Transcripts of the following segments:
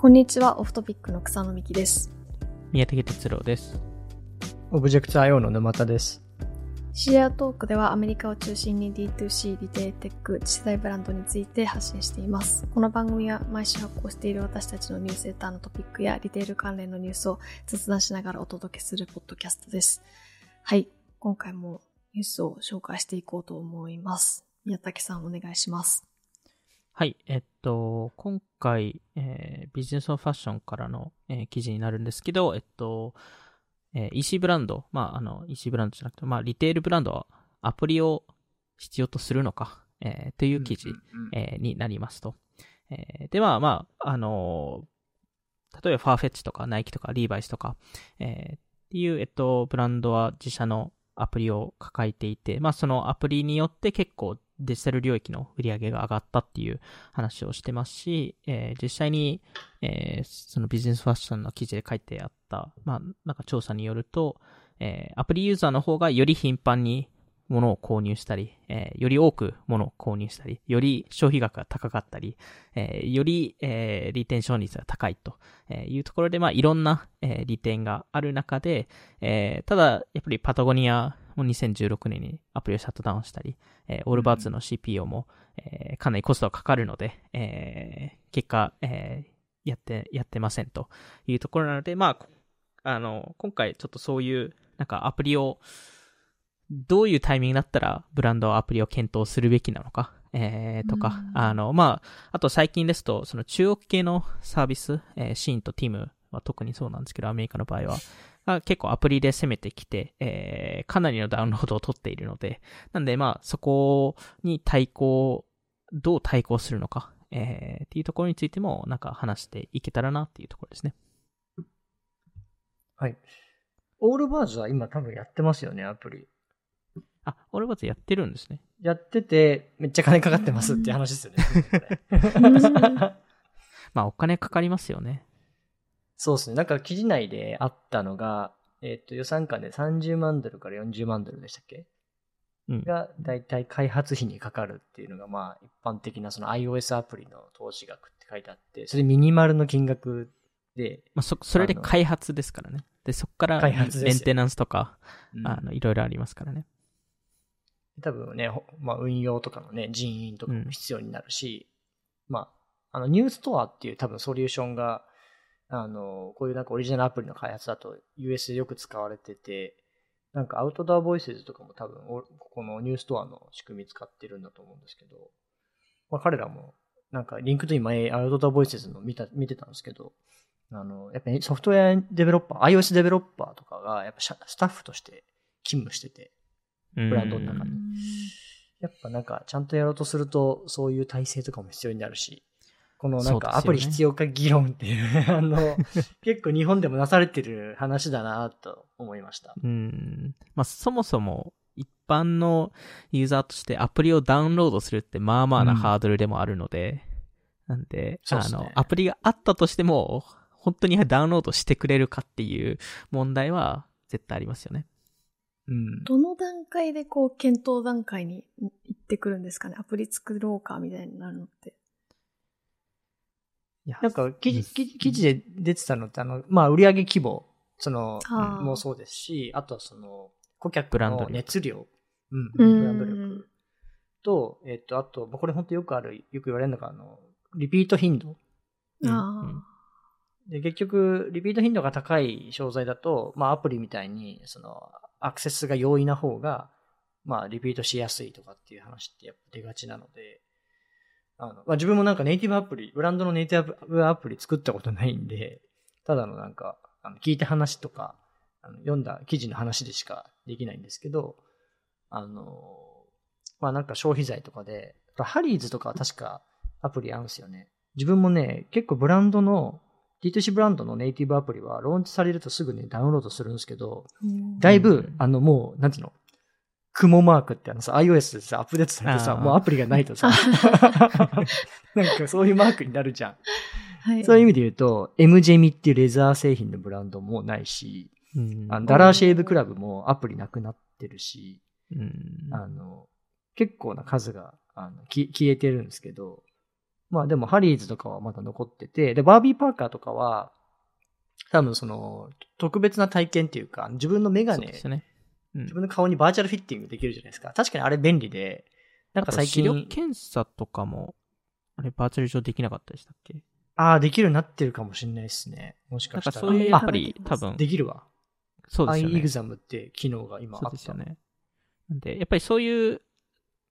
こんにちは、オフトピックの草野美希です。宮武哲郎です。オブジェクト IO の沼田です。シェアトークではアメリカを中心に D2C、リテールテック、次世代ブランドについて発信しています。この番組は毎週発行している私たちのニュースレターのトピックやリテール関連のニュースを雑談しながらお届けするポッドキャストです。はい、今回もニュースを紹介していこうと思います。宮武さんお願いします。はい、えっと、今回、えービジネスオファッションからの、えー記事になるんですけど、えっと、えー EC ブランド、まあ、あの、EC ブランドじゃなくて、まあ、リテールブランドはアプリを必要とするのか、えーという記事、えーになりますと。えーでは、まあ、あのー例えばファーフェッチとかナイキとかリーバイスとか、えーっていう、えっと、ブランドは自社のアプリを抱えていて、まあ、そのアプリによって結構デジタル領域の売り上げが上がったっていう話をしてますし、えー実際に、えーそのビジネスファッションの記事で書いてあった、まあ、なんか調査によると、えーアプリユーザーの方がより頻繁に物を購入したり、えーより多く物を購入したり、より消費額が高かったり、えーより、えーリテンション率が高いというところで、まあ、いろんな、えー利点がある中で、えーただ、やっぱりパタゴニアも2016年にアプリをシャットダウンしたり、えーオールバーツの CPO も、えーかなりコストがかかるので、えー結果、えーやって、やってませんというところなので、まあ、こあの、今回ちょっとそういう、なんかアプリを、どういうタイミングだったらブランドはアプリを検討するべきなのか、えーとか、うん。あの、まあ、あと最近ですと、その中国系のサービス、えーシーンとティムは特にそうなんですけど、アメリカの場合は、が結構アプリで攻めてきて、えーかなりのダウンロードを取っているので、なんでまあ、そこに対抗、どう対抗するのか、えーっていうところについても、なんか話していけたらなっていうところですね。はい。オールバーズは今多分やってますよね、アプリ。あ、俺はやってるんですね。やってて、めっちゃ金かかってますっていう話ですよね。まあ、お金かかりますよね。そうですね。なんか記事内であったのが、えっ、と、予算間で30万ドルから40万ドルでしたっけ？うん。が、だいたい開発費にかかるっていうのが、まあ、一般的なその iOS アプリの投資額って書いてあって、それミニマルの金額で、まあ、そ、それで開発ですからね。で、そこから、メンテナンスとか、うんあの、いろいろありますからね。多分ね、ほまあ、運用とかのね、人員とかも必要になるし、まあ、あの、ニューストアっていう多分ソリューションが、あの、こういうなんかオリジナルアプリの開発だと US でよく使われてて、なんかアウトドアボイスズとかも多分、おここのニューストアの仕組み使ってるんだと思うんですけど、まあ、彼らも、なんかリンクと今、アウトドアボイスズの見た、見てたんですけど、あの、やっぱりソフトウェアデベロッパー、iOS デベロッパーとかが、やっぱスタッフとして勤務してて、ブブランドの中にやっぱなんか、ちゃんとやろうとすると、そういう体制とかも必要になるし、このなんかアプリ必要か議論っていう、あの、結構日本でもなされてる話だなと思いました。うん。まあ、そもそも、一般のユーザーとしてアプリをダウンロードするって、まあまあなうんハードルでもあるので、なんで、そうっすねあの、アプリがあったとしても、本当にダウンロードしてくれるかっていう問題は絶対ありますよね。うん。どの段階でこう、検討段階に行ってくるんですかね？アプリ作ろうかみたいになるのって。なんか記うん事、記事で出てたのって、あの、まあ、売上規模、その、もそうですし、あとはその、顧客のブランド力。熱量、うん、うん。ブランド力と、えっと、あと、まあこれ本当よくある、よく言われるのが、あの、リピート頻度。うん。あで、結局、リピート頻度が高い商材だと、まあ、アプリみたいに、その、アクセスが容易な方が、まあ、リピートしやすいとかっていう話ってやっぱ出がちなので、あの、まあ、自分もなんかネイティブアプリ、ブランドのネイティブアプリ作ったことないんで、ただのなんか、あの聞いた話とか、あの読んだ記事の話でしかできないんですけど、あの、まあ、なんか消費財とかで、ハリーズとかは確かアプリあるんですよね。自分もね、結構ブランドの、D2C ブランドのネイティブアプリはローンチされるとすぐにダウンロードするんですけど、ーだいぶ、うんあのもう、なんていうの雲マークってあのさ、iOS でさ、アップデートされてさ、もうアプリがないとさ、なんかそういうマークになるじゃん。はい。そういう意味で言うと、M ジェミっていうレザー製品のブランドもないし、うん。あのダラーシェイブクラブもアプリなくなってるし、うん。あの、結構な数があのき消えてるんですけど、まあでもハリーズとかはまだ残ってて、で、バービーパーカーとかは、多分その、特別な体験っていうか、自分のメガネ、自分の顔にバーチャルフィッティングできるじゃないですか。確かにあれ便利で、なんか最視力近、検査とかも、あれ、バーチャル上できなかったでしたっけ？ああ、できるようになってるかもしれないですね。もしかしたら。かそういう、あやっぱり多分、できるわ。アイそうですよね。エグザムって機能が今あった。そうですよね。なんで、やっぱりそういう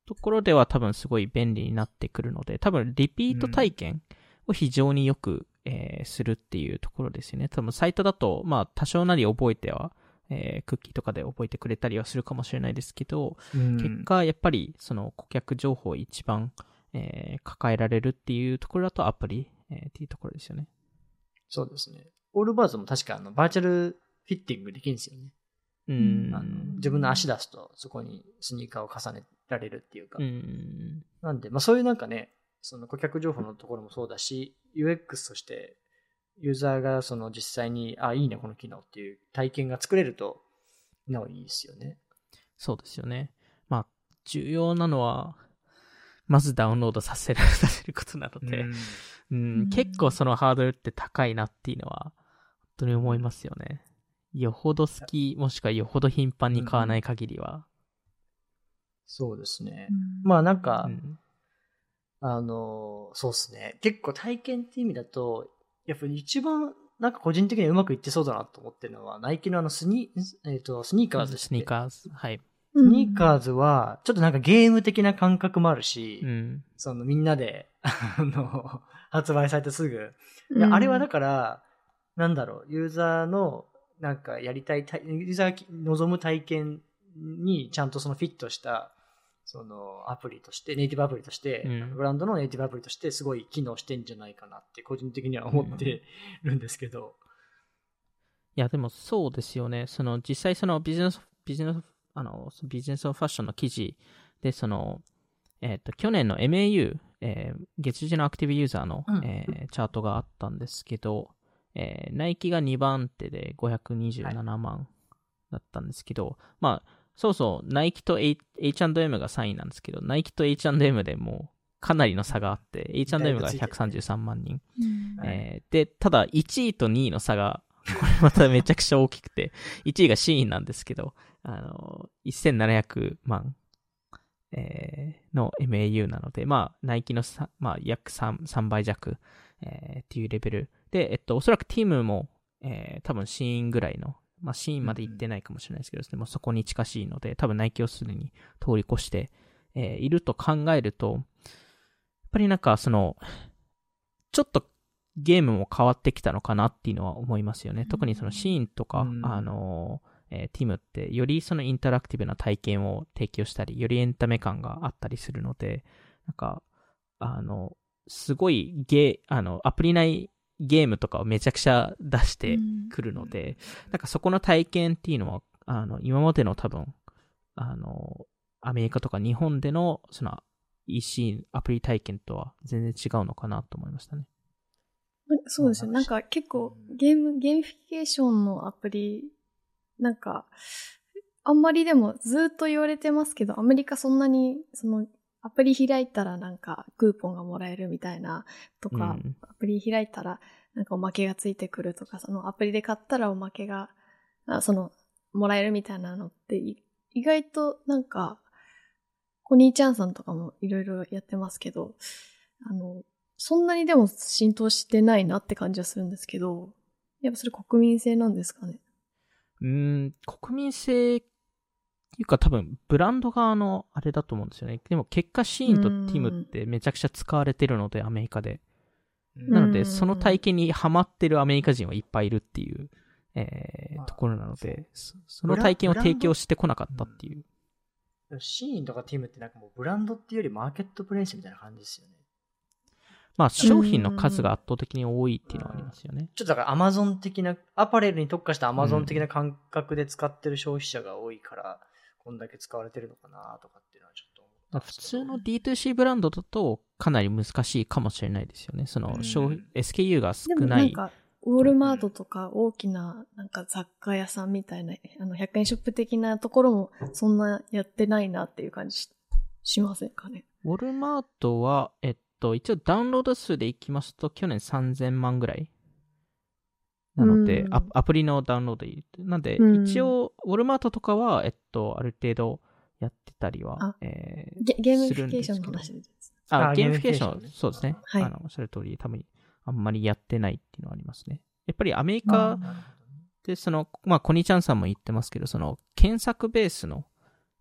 ところでは多分すごい便利になってくるので、多分リピート体験を非常によく、えーするっていうところですよね。多分サイトだと、まあ多少なり覚えては、えークッキーとかで覚えてくれたりはするかもしれないですけど、うん結果やっぱりその顧客情報を一番、えー抱えられるっていうところだとアプリ、えーっていうところですよね。そうですね。オールバーズも確かあの、バーチャルフィッティングできるんですよね。うん。あの自分の足出すと、そこにスニーカーを重ねられるっていうか。うん。なんで、まあそういうなんかね、その顧客情報のところもそうだし、UX として、ユーザーがその実際に、あ、いいね、この機能っていう体験が作れると、なおいいですよね。そうですよね。まあ、重要なのは、まずダウンロードさせる、させることなので、うんうん結構そのハードルって高いなっていうのは、本当に思いますよね。よほど好き、もしくはよほど頻繁に買わない限りは。そうですね。うんまあなんか、うんあの、そうですね。結構体験って意味だと、やっぱり一番、なんか個人的にうまくいってそうだなと思ってるのは、ナイキのあのスニ,、えー、とスニーカーズですスニーカーズ。はい。スニーカーズは、ちょっとなんかゲーム的な感覚もあるし、うん。そのみんなで、あの、発売されてすぐ。うんであれはだから、なんだろう、ユーザーの、なんかやりたい体、ユーザーが望む体験にちゃんとそのフィットした、そのアプリとして、ネイティブアプリとして、うんブランドのネイティブアプリとしてすごい機能してんじゃないかなって個人的には思ってるんですけど。いや、でもそうですよね。その、実際そのビジネス、ビジネス、あの、ビジネスファッションの記事で、その、えっ、と、去年の MAU、えー月次のアクティブユーザーの、うんえーチャートがあったんですけど、えーナイキが2番手で527万だったんですけど、まあ、そうそう、ナイキと H&M が3位なんですけど、ナイキと H&M でもうかなりの差があって、H&M が133万人。えーで、ただ1位と2位の差が、これまためちゃくちゃ大きくて、1位がシーンなんですけど、あの、1700万、えーの MAU なので、まあ、ナイキのさ、まあ、約 3, 3倍弱、えーっていうレベル。で、えっと、おそらくティムも、えー多分シーンぐらいの、まあ、シーンまで行ってないかもしれないですけど、でもそこに近しいので、多分ナイキをすでに通り越して、えーいると考えると、やっぱりなんかその、ちょっとゲームも変わってきたのかなっていうのは思いますよね。特にそのシーンとか、うんあの、えーティムってよりそのインタラクティブな体験を提供したり、よりエンタメ感があったりするので、なんか、あの、すごいゲー、あの、アプリ内ゲームとかをめちゃくちゃ出してくるので、なんかそこの体験っていうのは、あの、今までの多分、あの、アメリカとか日本での、その、EC アプリ体験とは全然違うのかなと思いましたね。そうですよ。なんか結構ゲーム、ゲーミフィケーションのアプリ、なんか、あんまりでもずっと言われてますけど、アメリカそんなに、その、アプリ開いたらなんかクーポンがもらえるみたいなとか、うんアプリ開いたらなんかおまけがついてくるとか、そのアプリで買ったらおまけが、あその、もらえるみたいなのってい意外となんか、コニーちゃんさんとかもいろいろやってますけど、あの、そんなにでも浸透してないなって感じはするんですけど、やっぱそれ国民性なんですかね？うーん、国民性いうか多分、ブランド側のあれだと思うんですよね。でも結果シーンとティムってめちゃくちゃ使われてるので、アメリカで。なので、うんその体験にハマってるアメリカ人はいっぱいいるっていう、えーまあところなので、そその体験を提供してこなかったっていう。シーンとかティムってなんかもうブランドっていうよりマーケットプレイスみたいな感じですよね。まあ、商品の数が圧倒的に多いっていうのはありますよね。ちょっとだからアマゾン的な、アパレルに特化したアマゾン的な感覚で使ってる消費者が多いから、こんだけ使われてるのかなとかっていうのはちょっと思っ普通の D2C ブランドだとかなり難しいかもしれないですよね。そのうん SKU が少でもな。ないんか、ウォールマートとか大きななんか雑貨屋さんみたいな、あの、100円ショップ的なところもそんなやってないなっていう感じししませんかね？ウォルマートは、えっと、一応ダウンロード数でいきますと、去年3000万ぐらい。なので、うんアアプリのダウンロードで。なんで、うん一応、ウォルマートとかは、えっと、ある程度やってたりはあ、えーゲゲームフィケーションの話です。あ、あゲームフィケーション、そうですね。はいあの、おっしゃる通り、多分、あんまりやってないっていうのはありますね。やっぱりアメリあカで、その、まあ、コニちゃんさんも言ってますけど、その、検索ベースの、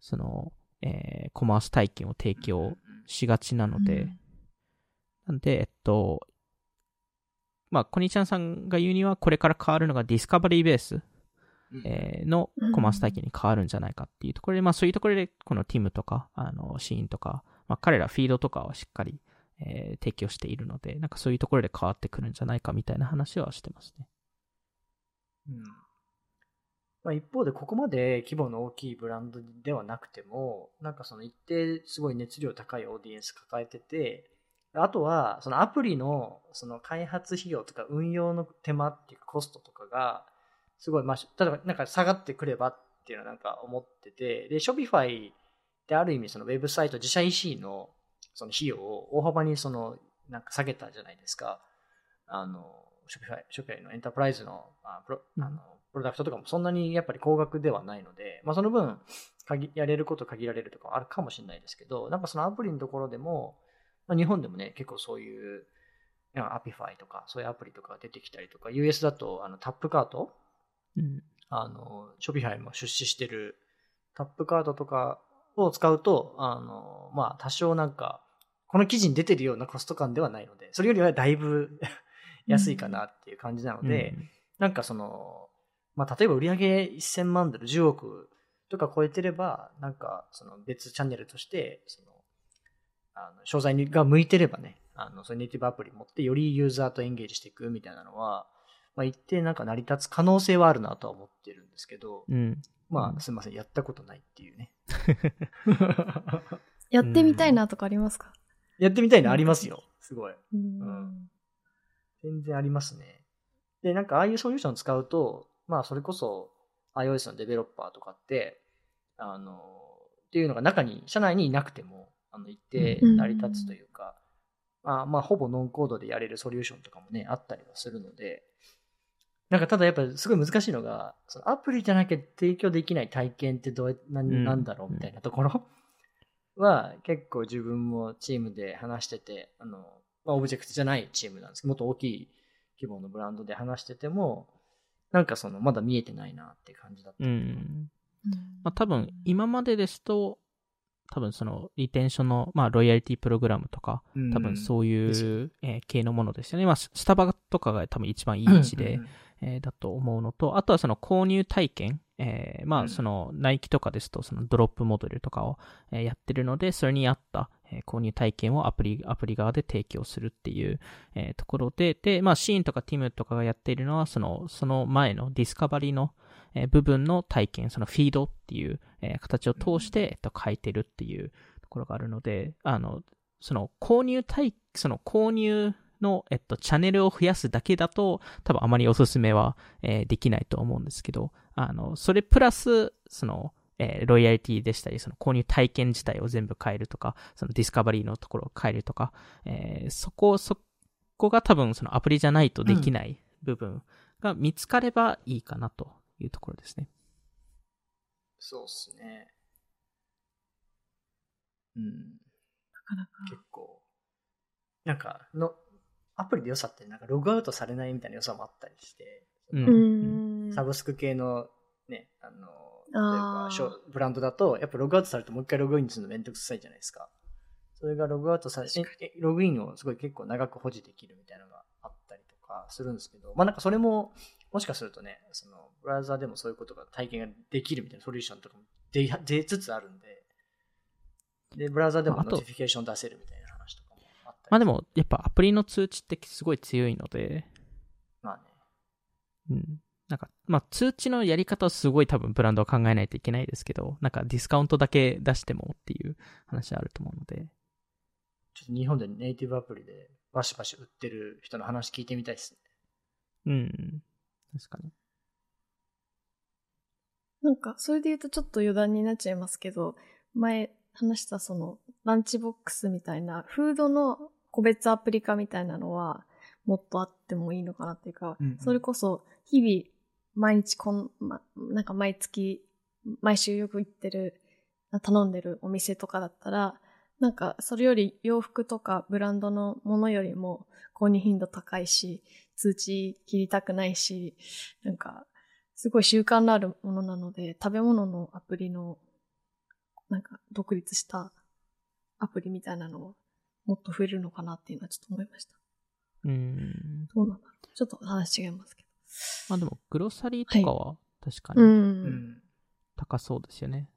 その、えーコマース体験を提供しがちなので、うんなんで、えっと、まあ、コニちゃんさんが言うには、これから変わるのがディスカバリーベース、うん。えーのコマース体験に変わるんじゃないかっていうところで、まあ、そういうところで、このティムとか、あの、シーンとか、まあ、彼らフィードとかはしっかり、えー提供しているので、なんかそういうところで変わってくるんじゃないかみたいな話はしてますね。うん。まあ、一方で、ここまで規模の大きいブランドではなくても、なんかその一定すごい熱量高いオーディエンス抱えてて、あとは、そのアプリのその開発費用とか運用の手間っていうかコストとかが、すごい、まあ、例えばなんか下がってくればっていうのはなんか思ってて、で、Shopify である意味そのウェブサイト、自社 EC のその費用を大幅にそのなんか下げたじゃないですか。あの、Shopify、Shopify のエンタープライズのあプロうんあのプロダクトとかもそんなにやっぱり高額ではないので、まあその分、限やれること限られるとかはあるかもしれないですけど、なんかそのアプリのところでも、まあ、日本でもね、結構そういう、 Appify とか、そういうアプリとかが出てきたりとか、US だとあの Tapcart うん。あの、 Shopify も出資してる Tapcart とかを使うと、あの、まあ、多少なんか、この記事に出てるようなコスト感ではないので、それよりはだいぶ安いかなっていう感じなので、うん。なんかその、まあ、例えば売上1000万ドル、10億とか超えてれば、なんかその別チャンネルとして、その、あの商材にが向いてればね、あの、そのネイティブアプリ持ってよりユーザーとエンゲージしていくみたいなのは、まあ、一定なんか成り立つ可能性はあるなとは思ってるんですけど、うん。まあ、うんすみません、やったことないっていうね。やってみたいなとかありますか？やってみたいのありますよ。すごい。うん全然ありますね。で、なんかああいうソリューションを使うと、まあそれこそ iOS のデベロッパーとかって、あの、っていうのが中に、社内にいなくても、あの、一定成り立つというか、まあまあほぼノンコードでやれるソリューションとかもね、あったりはするので、なんかただやっぱすごい難しいのが、そのアプリじゃなきゃ提供できない体験ってどうやなうんなんだろうみたいなところは結構自分もチームで話してて、あの、まあ、オブジェクトじゃないチームなんですけど、もっと大きい規模のブランドで話してても、なんかその、まだ見えてないなって感じだった。うん。まあ、多分、今までですと、多分その、リテンションの、まあ、ロイヤリティプログラムとか、うん。多分そういう、えー系のものですよね。まあ、ススタバとかが多分一番いい位置で、えーだと思うのと、あとはその購入体験、えーまうん。あそのナイキとかですとそのドロップモデルとかを、えーやってるので、それに合った、えー購入体験をアプリ、アプリ側で提供するっていう、えーところで、で、まあシーンとかティムとかがやっているのは、その、その前のディスカバリーの、えー部分の体験、そのフィードっていう、えー形を通して、えっと、書いてるっていうところがあるので、あの、その購入体、その購入の、えっと、チャンネルを増やすだけだと、多分あまりおすすめは、えーできないと思うんですけど、あの、それプラス、その、えーロイヤリティでしたり、その購入体験自体を全部変えるとか、そのディスカバリーのところを変えるとか、えーそこ、そこが多分そのアプリじゃないとできない部分が見つかればいいかなというところですね。そうっすね。うん。なかなか。結構。なんか、の、アプリで良さって、なんかログアウトされないみたいな良さもあったりして、うん。サブスク系のね、あの、例えばショブランドだと、やっぱログアウトされるともう一回ログインするのめんどくさいじゃないですか。それがログアウトされ、ええログインをすごい結構長く保持できるみたいなのがかするんですけど、まあなんかそれも、もしかするとね、その、ブラウザーでもそういうことが体験ができるみたいなソリューションとかも出出つつあるんで、で、ブラウザーでもノティフィケーション出せるみたいな話とかもあったりまあでも、やっぱアプリの通知ってすごい強いので、まあね。うん。なんか、まあ通知のやり方をすごい多分ブランドは考えないといけないですけど、なんかディスカウントだけ出してもっていう話あると思うので、ちょっと日本でネイティブアプリでバシバシ売ってる人の話聞いてみたいですね。うん。確かに。なんか、それで言うとちょっと余談になっちゃいますけど、前話したその、ランチボックスみたいな、フードの個別アプリ化みたいなのは、もっとあってもいいのかなっていうか、うんうんそれこそ、日々、毎日こん、ま、なんか毎月、毎週よく行ってる、頼んでるお店とかだったら、なんか、それより洋服とかブランドのものよりも購入頻度高いし、通知切りたくないし、なんか、すごい習慣のあるものなので、食べ物のアプリの、なんか、独立したアプリみたいなのをもっと増えるのかなっていうのはちょっと思いました。うん。どうなんだちょっと話違いますけどまあでも、グロサリーとかは確か。に。高そうですよね。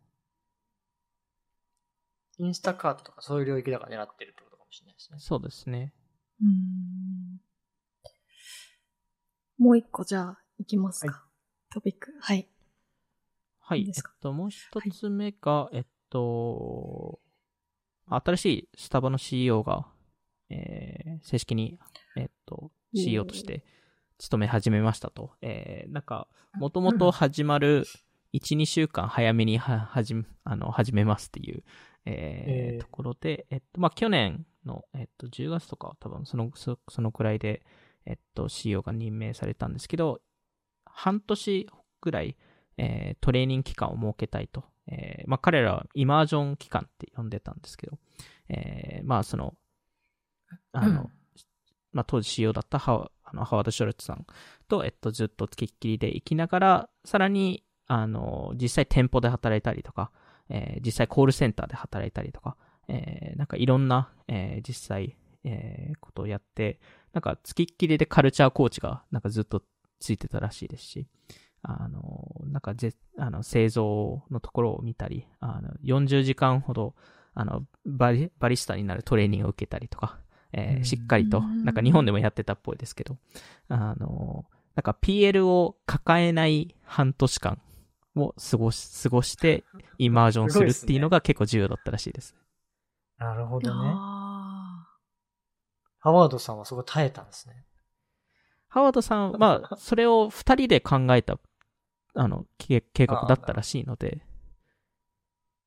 インスタカートとかそういう領域だから狙ってるってことかもしれないですね。そうですね。うんもう一個じゃあ、いきますか。はトピック。はい。はいい。いですか？えっと、もう一つ目が、えっと、新しいスタバの CEO が、えー正式に、えっと、CEO として勤め始めましたと。えーなんか、もともと始まる1、2週間早めには、はじめ、あの、始めますっていう、えーえーところで、えっと、まあ、去年の、えっと、10月とか、多分、その、そそのくらいで、えっと、CEO が任命されたんですけど、半年ぐらい、えートレーニング期間を設けたいと。えーまあ、彼らはイマージョン期間って呼んでたんですけど、えーまあ、その、あの、うんまあ、当時 CEO だったハワあのハワード・ショルツさんと、えっと、ずっと付きっきりで行きながら、さらに、あの、実際店舗で働いたりとか、えー実際コールセンターで働いたりとか、えーなんかいろんな、えー実際、えーことをやって、なんか付きっきりでカルチャーコーチがなんかずっとついてたらしいですし、あの、なんかぜ、あの、製造のところを見たり、あの、40時間ほど、あの、バリ、バリスタになるトレーニングを受けたりとか、えーうん。しっかりと、うん。なんか日本でもやってたっぽいですけど、あの、なんか PL を抱えない半年間を過ごし、過ごして、イマージョンするっていうのが結構重要だったらしいです。なるほどね。あハワードさんはそこ耐えたんですね。ハワードさん は、それを二人で考えた、あの、計計画だったらしいので、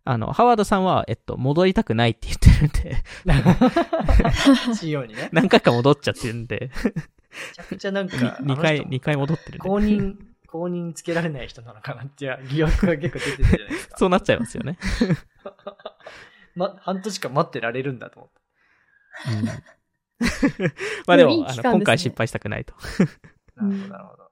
あの、ハワードさんは、えっと、戻りたくないって言ってるんで、にね。何回か戻っちゃってるんで、めちゃくちゃなんか、2回、二回戻ってるんで、公認、公認つけられない人なのかなっていう疑惑が結構出てるじゃないですか。そうなっちゃいますよね。ま、半年間待ってられるんだと思って。うん まあでも、いいですね今回失敗したくないと。なるほど、なるほど。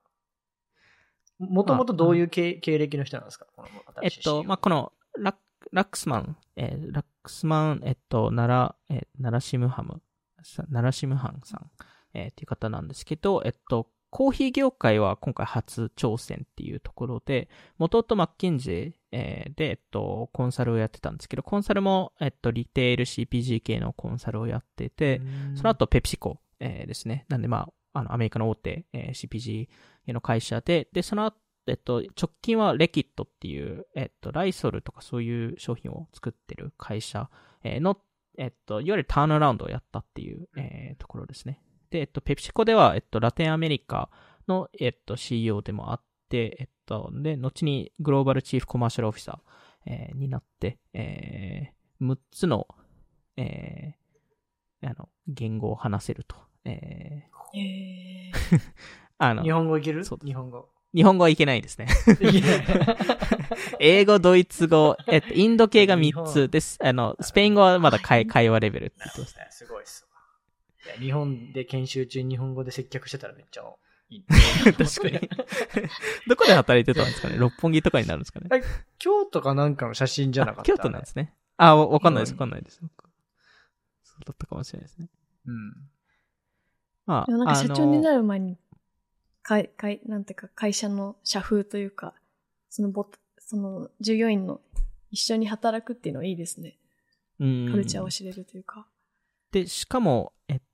もともとどういう経経歴の人なんですか？このえっ新しいと、まあ、このラッ、ラックスマン、えーラックスマン、えっと、奈良、えー奈良シムハム、さ奈良シムハンさん、えーっていう方なんですけど、えっと、コーヒー業界は今回初挑戦っていうところで、元々マッキンジー、えーで、えっと、コンサルをやってたんですけど、コンサルも、えっと、リテール CPG 系のコンサルをやってて、うんその後、ペプシコ、えーですね。なんで、まあ、あの、アメリカの大手、えー CPG の会社で、で、その後、えっと、直近はレキットっていう、えっと、ライソルとかそういう商品を作ってる会社えーの、えっと、いわゆるターンアラウンドをやったっていう、えーところですね。で、えっと、ペプシコでは、えっと、ラテンアメリカの、えっと、CEO でもあって、えっと、で、後にグローバルチーフコマーシャルオフィサー、えーになって、えー6つの、えーあの、言語を話せると。えーーへ あの日、本語いける？日本語。日本語はいけないですね。英語、ドイツ語、えっと、インド系が日3本つです。あの、スペイン語はまだ会会話レベルって言ってます。すごいっす日本で研修中に日本語で接客してたらめっちゃいい。確かに。どこで働いてたんですかね？六本木とかになるんですかね？京都かなんかの写真じゃなかった。あ京都なんですね。あ、わわかんないです、うんわかんないです。そうだったかもしれないですね。うん。まあ、でもなんか社長になる前に、かい、かい、なんていうか会社の社風というか、そのボその従業員の一緒に働くっていうのはいいですね。うんカルチャーを知れるというか。で、しかも、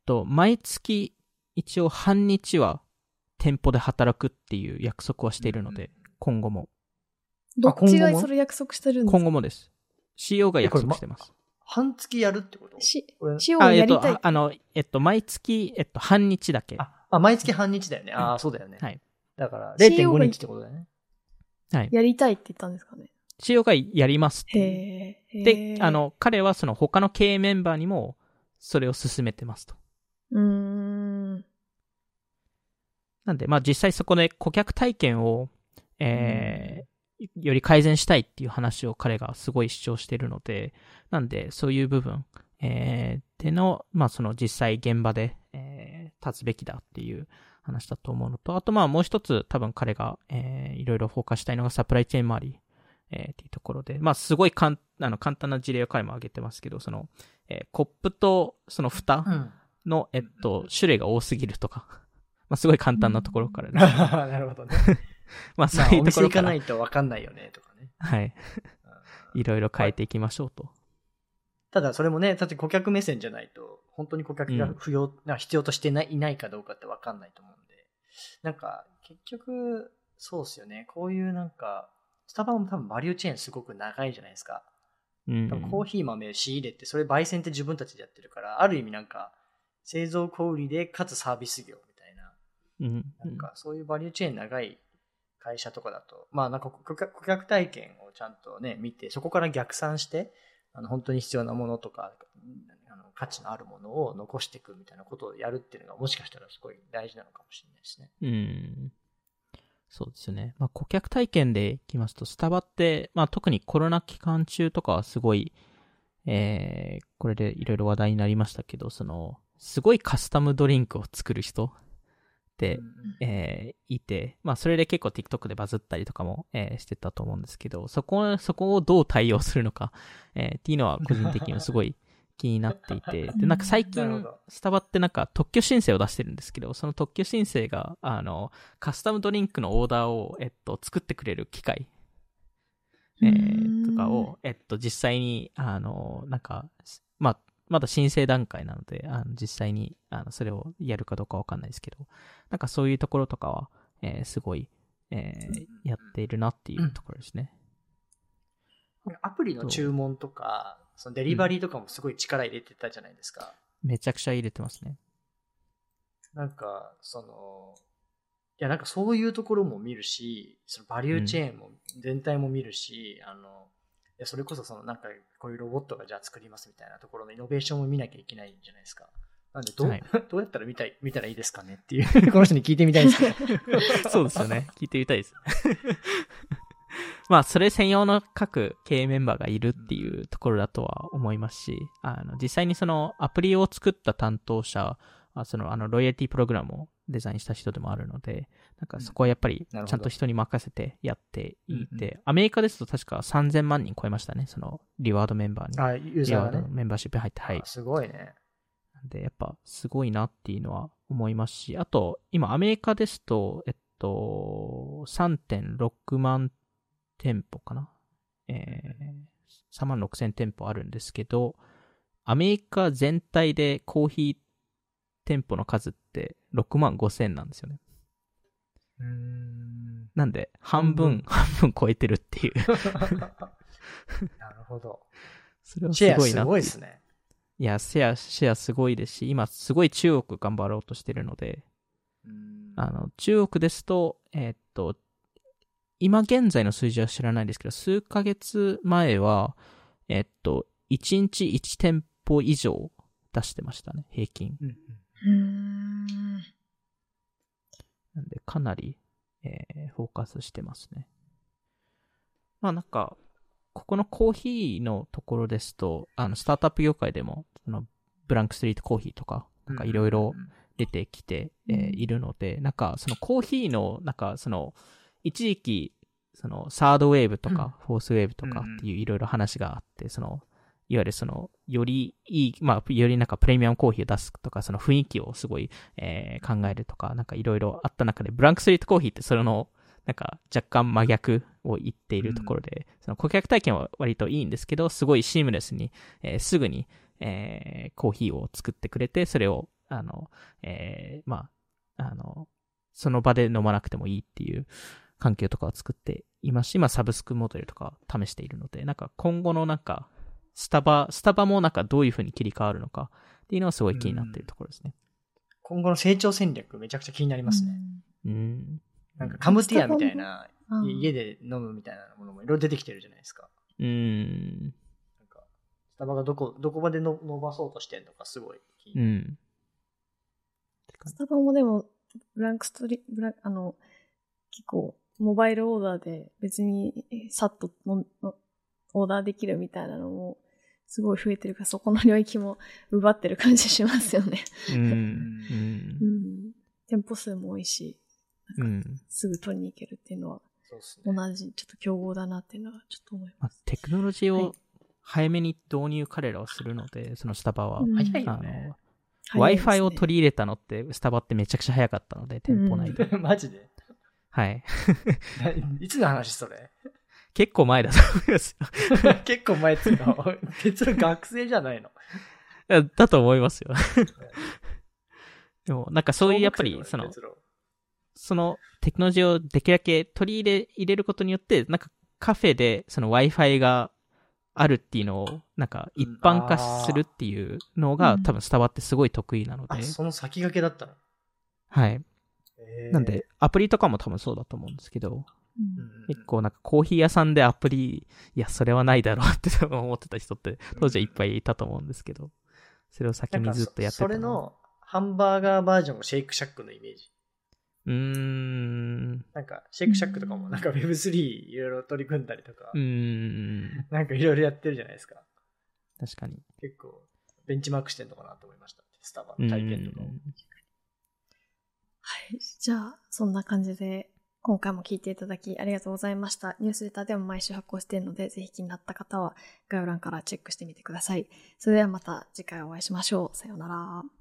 と、毎月、一応半日は店舗で働くっていう約束はしているので、今後も。どっちがそれ約束してるんですか？今後もです。CEO が約束してます。半月やるってこと？し、これ？しおをあ、えっと、やりたいあ。あの、えっと、毎月、えっと、半日だけ。あ、あ、毎月半日だよね。ああ、そうだよね。はい。だから、CEO 0.5が日ってことだよね。はい。やりたいって言ったんですかね？CEO がやりますってで、ーあ、の、彼はその他の経営メンバーにも、それを進めてますと。うーん。なんで、まあ実際そこで顧客体験を、えー、より改善したいっていう話を彼がすごい主張しているので、なんでそういう部分、えー、での、まあその実際現場で、えー、立つべきだっていう話だと思うのと、あとまあもう一つ多分彼が、えー、いろいろフォーカスしたいのがサプライチェーン周り、えー、っていうところで、まあすごいかんあの簡単な事例を彼も挙げてますけど、その、えー、コップとその蓋うん。の、えっと、種類が多すぎるとか、まあすごい簡単なところからです、なるほどね。まあそうまあ、いうところから、行かないと分かんないよね、とかね。はい。うんいろいろ変えていきましょうと。ただ、それもね、だって顧客目線じゃないと、本当に顧客が不要、な必要としてないいないかどうかって分かんないと思うんで。なんか、結局、そうですよね。こういうなんか、スタバも多分バリューチェーンすごく長いじゃないですか。うんコーヒー豆仕入れて、それ焙煎って自分たちでやってるから、ある意味なんか、製造小売で、かつサービス業みたいな、うん。なんかそういうバリューチェーン長い会社とかだと、まあなんか顧客体験をちゃんとね、見て、そこから逆算して、あの本当に必要なものとか、あの価値のあるものを残していくみたいなことをやるっていうのがもしかしたらすごい大事なのかもしれないですね。うん。そうですよね。まあ、顧客体験でいきますと、スタバって、まあ、特にコロナ期間中とかはすごい、えー、これでいろいろ話題になりましたけど、その、すごいカスタムドリンクを作る人って、うんえーいて、まあ、それで結構 TikTok でバズったりとかも、えーしてたと思うんですけど、そこ、そこをどう対応するのか、えーっていうのは個人的にはすごい気になっていて、で、なんか最近スタバってなんか特許申請を出してるんですけど、その特許申請が、あの、カスタムドリンクのオーダーを、えっと、作ってくれる機械、えーとかを、えっと、実際に、あの、なんか、まだ申請段階なので、あの実際に、あの、それをやるかどうかわかんないですけど、なんかそういうところとかは、えーすごい、えーやっているなっていうところですね。アプリの注文とか、そのデリバリーとかもすごい力入れてたじゃないですか。めちゃくちゃ入れてますね。なんか、その、いや、なんかそういうところも見るし、そのバリューチェーンも全体も見るし、あの、いやそれこそそのなんかこういうロボットがじゃあ作りますみたいなところのイノベーションも見なきゃいけないんじゃないですか。なんでどう、はい どうやったら見たい、見たらいいですかねっていう、この人に聞いてみたいんですけど。そうですよね。聞いてみたいです。まあ、それ専用の各経営メンバーがいるっていうところだとは思いますし、あの、実際にそのアプリを作った担当者は、その、あの、ロイヤリティプログラムをデザインした人でもあるので、なんかそこはやっぱり、ちゃんと人に任せてやっていて、うんアメリカですと確か3000万人超えましたね、その、リワードメンバーに。あ、ユーリザーがね。ワードのメンバーシップに入って、はいあ。すごいね。なんで、やっぱすごいなっていうのは思いますし、あと、今アメリカですと、えっと、3.6万店舗かなえー、3万6千店舗あるんですけど、アメリカ全体でコーヒー店舗の数って6万5千なんですよね。ん。なんで、半分、半分超えてるっていう。なるほど。それはすシェアすごいなってごいですね。いや、シェア、シェアすごいですし、今すごい中国頑張ろうとしてるので、うんあの、中国ですと、えーっと、今現在の数字は知らないですけど、数ヶ月前は、えーっと、1日1店舗以上出してましたね、平均。うんうーん。なんで、かなり、えーフォーカスしてますね。まあなんか、ここのコーヒーのところですと、あの、スタートアップ業界でも、その、ブランクストリートコーヒーとか、なんかいろいろ出てきて、えーいるので、なんかそのコーヒーの、なんかその、一時期、そのサードウェーブとか、フォースウェーブとかっていういろいろ話があって、その、いわゆるその、よりいい、まあ、よりなんかプレミアムコーヒーを出すとか、その雰囲気をすごい、えー考えるとか、なんかいろいろあった中で、ブランクスリートコーヒーってそれの、なんか若干真逆を言っているところで、その顧客体験は割といいんですけど、すごいシームレスに、えーすぐに、えーコーヒーを作ってくれて、それを、あの、えーまあ、あの、その場で飲まなくてもいいっていう環境とかを作っていますし、今サブスクモデルとか試しているので、なんか今後のなんか、スタバ、スタバもなんかどういう風に切り替わるのかっていうのはすごい気になっているところですね。今後の成長戦略めちゃくちゃ気になりますね。うん。なんかカムティアみたいな、うん。家で飲むみたいなものもいろいろ出てきてるじゃないですか。うん。なんか、スタバがどこ、どこまでの伸ばそうとしてんのかすごい気にうなる。ん。スタバもでも、ブランクストリ、ブラあの、結構、モバイルオーダーで別にえさっとののオーダーできるみたいなのも、すごい増えてるから、そこの領域も奪ってる感じしますよね。うん。うんうん。店舗数も多いし、うなんかん。すぐ取りに行けるっていうのは。同じ、ちょっと競合だなっていうのはちょっと思いまあます。、テクノロジーをはい早めに導入彼らはするので、そのスタバは。うん早いよあね。の、Wi-Fi を取り入れたのって、スタバってめちゃくちゃ早かったので、店舗内で。マジで？はい。いつの話それ？結構前だと思いますよ。結構前っつうの別の学生じゃないの。だと思いますよ。でも、なんかそういうやっぱり、その、そのテクノロジーをできるだけ取り入れ、入れることによって、なんかカフェでその Wi-Fi があるっていうのを、なんか一般化するっていうのが、うん多分スタバってすごい得意なのであ、、その先駆けだったの？はい。へーなんで、、アプリとかも多分そうだと思うんですけど、結構なんかコーヒー屋さんでアプリ、いや、それはないだろうって 思ってた人って当時はいっぱいいたと思うんですけど、それを先にずっとやってたそれのハンバーガーバージョンがシェイクシャックのイメージ。うーん、なんか、シェイクシャックとかもなんか Web3 いろいろ取り組んだりとかうー、ん、なんかいろいろやってるじゃないですか。確かに。結構、ベンチマークしてんのかなと思いました。スタバうんの体験とかを。はい。じゃあ、そんな感じで、今回も聞いていただきありがとうございました。ニュースレターでも毎週発行しているので、ぜひ気になった方は概要欄からチェックしてみてください。それではまた次回お会いしましょう。さようなら。